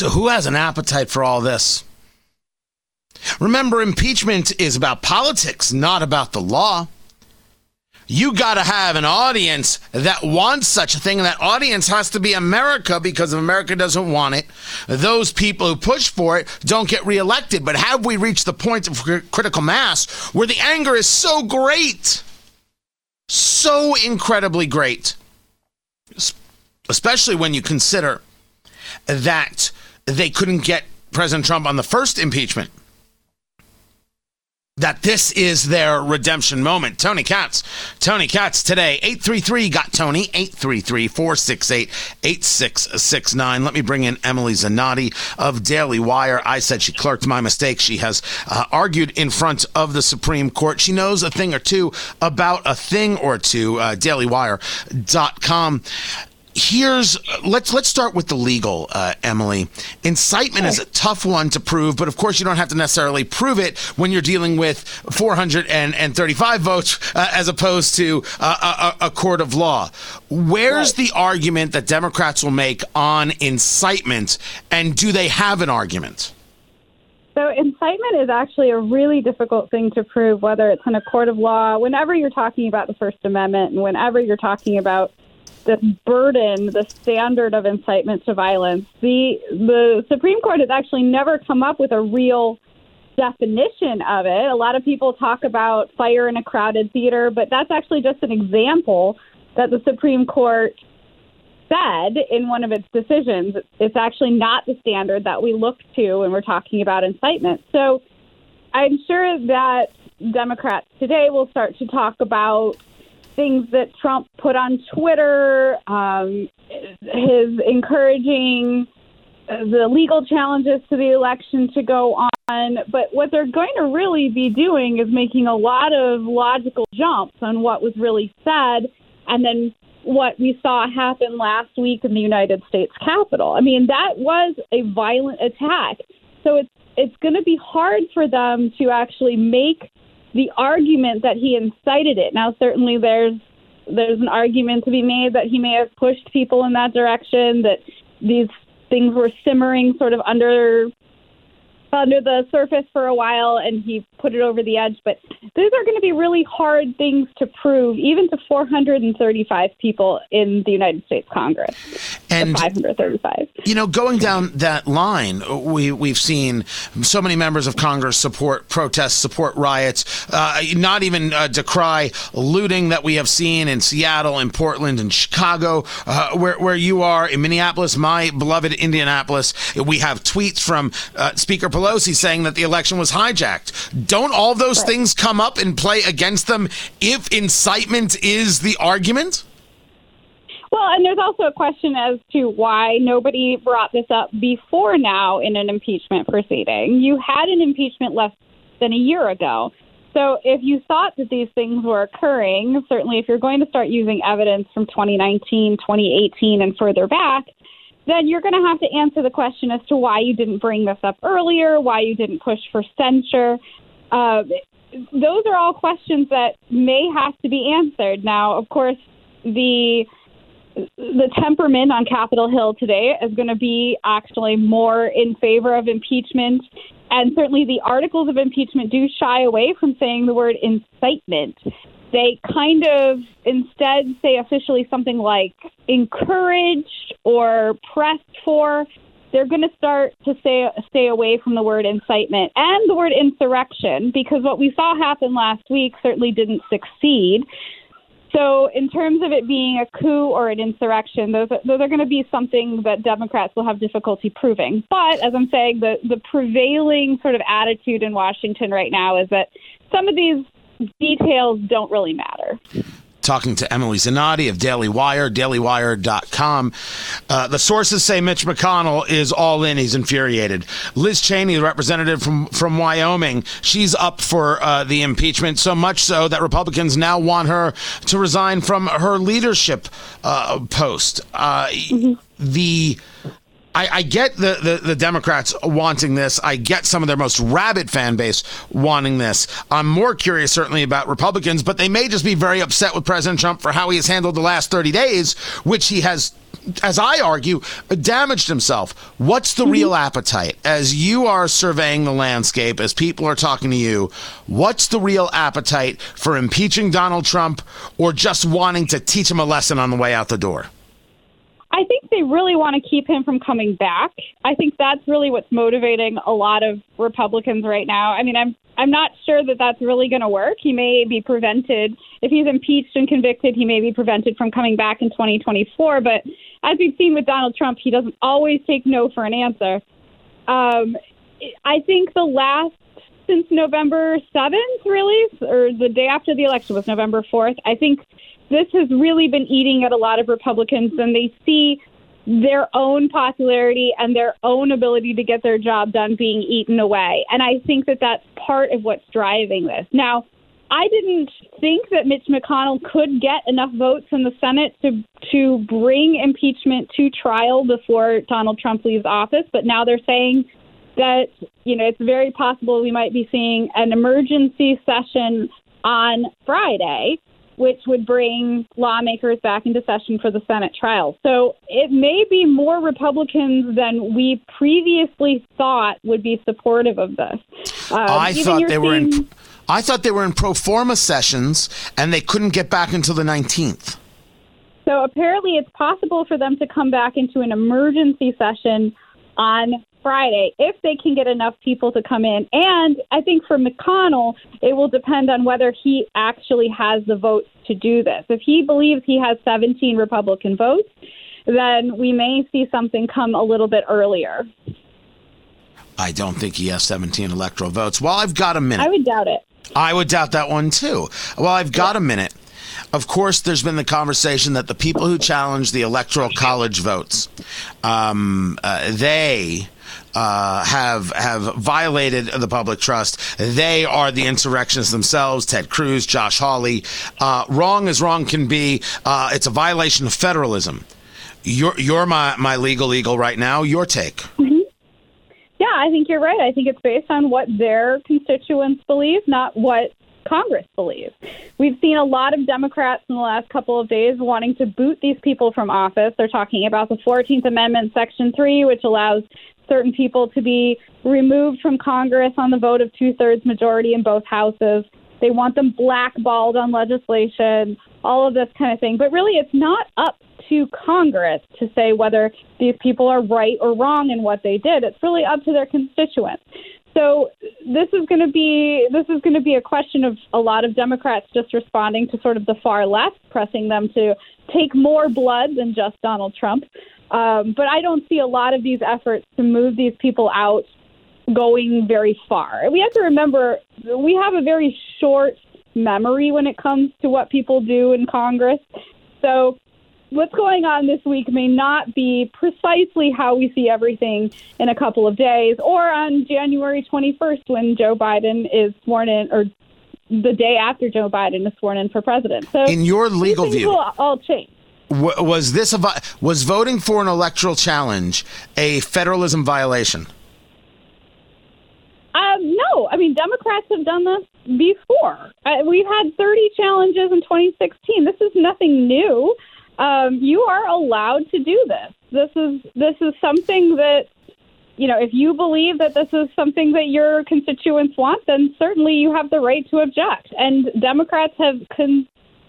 So, who has an appetite for all this? Remember, impeachment is about politics, not about the law. You got to have an audience that wants such a thing, and that audience has to be America because if America doesn't want it, those people who push for it don't get reelected. But have we reached the point of critical mass where the anger is so great, so incredibly great, especially when you consider that they couldn't get President Trump on the first impeachment? that this is their redemption moment. Tony Katz. Tony Katz today. 833 got Tony. 833 468 8669. Let me bring in Emily Zanotti of Daily Wire. I said she clerked my mistake. She has uh, argued in front of the Supreme Court. She knows a thing or two about a thing or two. Uh, DailyWire.com here's let's let's start with the legal uh, emily. Incitement is a tough one to prove but of course you don't have to necessarily prove it when you're dealing with 435 votes uh, as opposed to uh, a, a, court of law. Where's right. the argument that democrats will make on incitement and do they have an argument? So incitement is actually a really difficult thing to prove whether it's in a court of law. Whenever you're talking about the first amendment and whenever you're talking about burden, the standard of incitement to violence. The the Supreme Court has actually never come up with a real definition of it. A lot of people talk about fire in a crowded theater, but that's actually just an example that the Supreme Court said in one of its decisions. It's actually not the standard that we look to when we're talking about incitement. So I'm sure that Democrats today will start to talk about things that Trump put on Twitter, um, his encouraging uh, the legal challenges to the election to go on. But what they're going to really be doing is making a lot of logical jumps on what was really said and then what we saw happen last week in the United States Capitol. I mean, that was a violent attack. So it's it's going to be hard for them to actually make the argument that he incited it. Now, certainly there's there's an argument to be made that he may have pushed people in that direction, that these things were simmering sort of under under the surface for a while and he put it over the edge. But those are going to be really hard things to prove, even to 435 people in the United States Congress. And 535. You know, going down that line, we we've seen so many members of Congress support protests, support riots, uh, not even uh, decry looting that we have seen in Seattle, in Portland, in Chicago, uh, where where you are in Minneapolis, my beloved Indianapolis. We have tweets from uh, Speaker. Pelosi saying that the election was hijacked. Don't all those right. things come up and play against them if incitement is the argument? Well, and there's also a question as to why nobody brought this up before now in an impeachment proceeding. You had an impeachment less than a year ago. So if you thought that these things were occurring, certainly if you're going to start using evidence from 2019, 2018, and further back, then you're going to have to answer the question as to why you didn't bring this up earlier, why you didn't push for censure. Uh, those are all questions that may have to be answered. Now, of course, the the temperament on Capitol Hill today is going to be actually more in favor of impeachment. And certainly the articles of impeachment do shy away from saying the word incitement they kind of instead say officially something like encouraged or pressed for. They're going to start to stay stay away from the word incitement and the word insurrection because what we saw happen last week certainly didn't succeed. So, in terms of it being a coup or an insurrection, those those are going to be something that Democrats will have difficulty proving. But as I'm saying, the the prevailing sort of attitude in Washington right now is that some of these details don't really matter talking to Emily Zanotti of Daily Wire, dailywire.com. Uh, the sources say Mitch McConnell is all in. He's infuriated. Liz Cheney, the representative from, from Wyoming, she's up for uh, the impeachment, so much so that Republicans now want her to resign from her leadership uh, post. Uh, mm-hmm. The I, I, get the, the, the, Democrats wanting this. I get some of their most rabid fan base wanting this. I'm more curious, certainly, about Republicans, but they may just be very upset with President Trump for how he has handled the last 30 days, which he has as I argue, damaged himself. What's the mm-hmm. real appetite? As you are surveying the landscape, as people are talking to you, what's the real appetite for impeaching Donald Trump or just wanting to teach him a lesson on the way out the door? They really want to keep him from coming back. I think that's really what's motivating a lot of Republicans right now. I mean, I'm I'm not sure that that's really going to work. He may be prevented if he's impeached and convicted. He may be prevented from coming back in 2024. But as we've seen with Donald Trump, he doesn't always take no for an answer. Um, I think the last since November 7th, really, or the day after the election was November 4th. I think this has really been eating at a lot of Republicans, and they see their own popularity and their own ability to get their job done being eaten away. And I think that that's part of what's driving this. Now, I didn't think that Mitch McConnell could get enough votes in the Senate to to bring impeachment to trial before Donald Trump leaves office, but now they're saying that you know it's very possible we might be seeing an emergency session on Friday which would bring lawmakers back into session for the Senate trial. So it may be more Republicans than we previously thought would be supportive of this. Uh, I thought they were in. I thought they were in pro forma sessions, and they couldn't get back until the 19th. So apparently, it's possible for them to come back into an emergency session on Friday if they can get enough people to come in. And I think for McConnell, it will depend on whether he actually has the votes to do this. If he believes he has 17 Republican votes, then we may see something come a little bit earlier. I don't think he has 17 electoral votes. Well, I've got a minute. I would doubt it. I would doubt that one too. Well, I've got a minute. Of course, there's been the conversation that the people who challenge the electoral college votes, um, uh, they uh, have have violated the public trust. They are the insurrectionists themselves. Ted Cruz, Josh Hawley. Uh, wrong as wrong can be. Uh, it's a violation of federalism. You're you're my my legal eagle right now. Your take. Mm-hmm. Yeah, I think you're right. I think it's based on what their constituents believe, not what Congress believes. We've seen a lot of Democrats in the last couple of days wanting to boot these people from office. They're talking about the 14th Amendment, Section 3, which allows certain people to be removed from Congress on the vote of two thirds majority in both houses. They want them blackballed on legislation, all of this kind of thing. But really, it's not up to Congress to say whether these people are right or wrong in what they did. It's really up to their constituents. So this is going to be this is going to be a question of a lot of Democrats just responding to sort of the far left, pressing them to take more blood than just Donald Trump. Um, but I don't see a lot of these efforts to move these people out going very far. We have to remember we have a very short memory when it comes to what people do in Congress. So what's going on this week may not be precisely how we see everything in a couple of days or on January 21st when Joe Biden is sworn in or the day after Joe Biden is sworn in for president. So in your legal view, will all change. Was this a was voting for an electoral challenge a federalism violation? Um, no, I mean Democrats have done this before. Uh, we've had 30 challenges in 2016. This is nothing new um, you are allowed to do this. This is this is something that you know. If you believe that this is something that your constituents want, then certainly you have the right to object. And Democrats have con-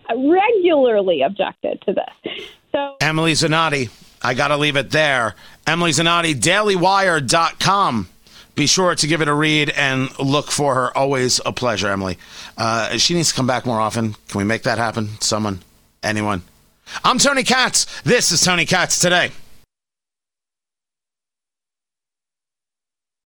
regularly objected to this. So Emily Zanotti, I got to leave it there. Emily Zanotti, DailyWire.com be sure to give it a read and look for her. Always a pleasure, Emily. Uh, she needs to come back more often. Can we make that happen? Someone? Anyone? I'm Tony Katz. This is Tony Katz today.